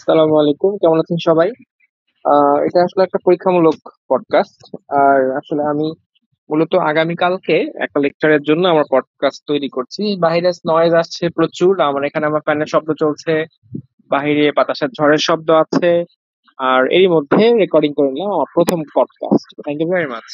আসসালামু আলাইকুম, কেমন আছেন সবাই? আহ এটা আসলে একটা পরীক্ষামূলক পডকাস্ট আর আসলে আমি মূলত আগামীকালকে একটা লেকচারের জন্য আমার পডকাস্ট তৈরি করছি। বাইরে নয়েজ আসছে প্রচুর, আমার এখানে আমার ফ্যানের শব্দ চলছে, বাহিরে বাতাসের ঝড়ের শব্দ আছে, আর এরই মধ্যে রেকর্ডিং করে নিলাম আমার প্রথম podcast thank you very much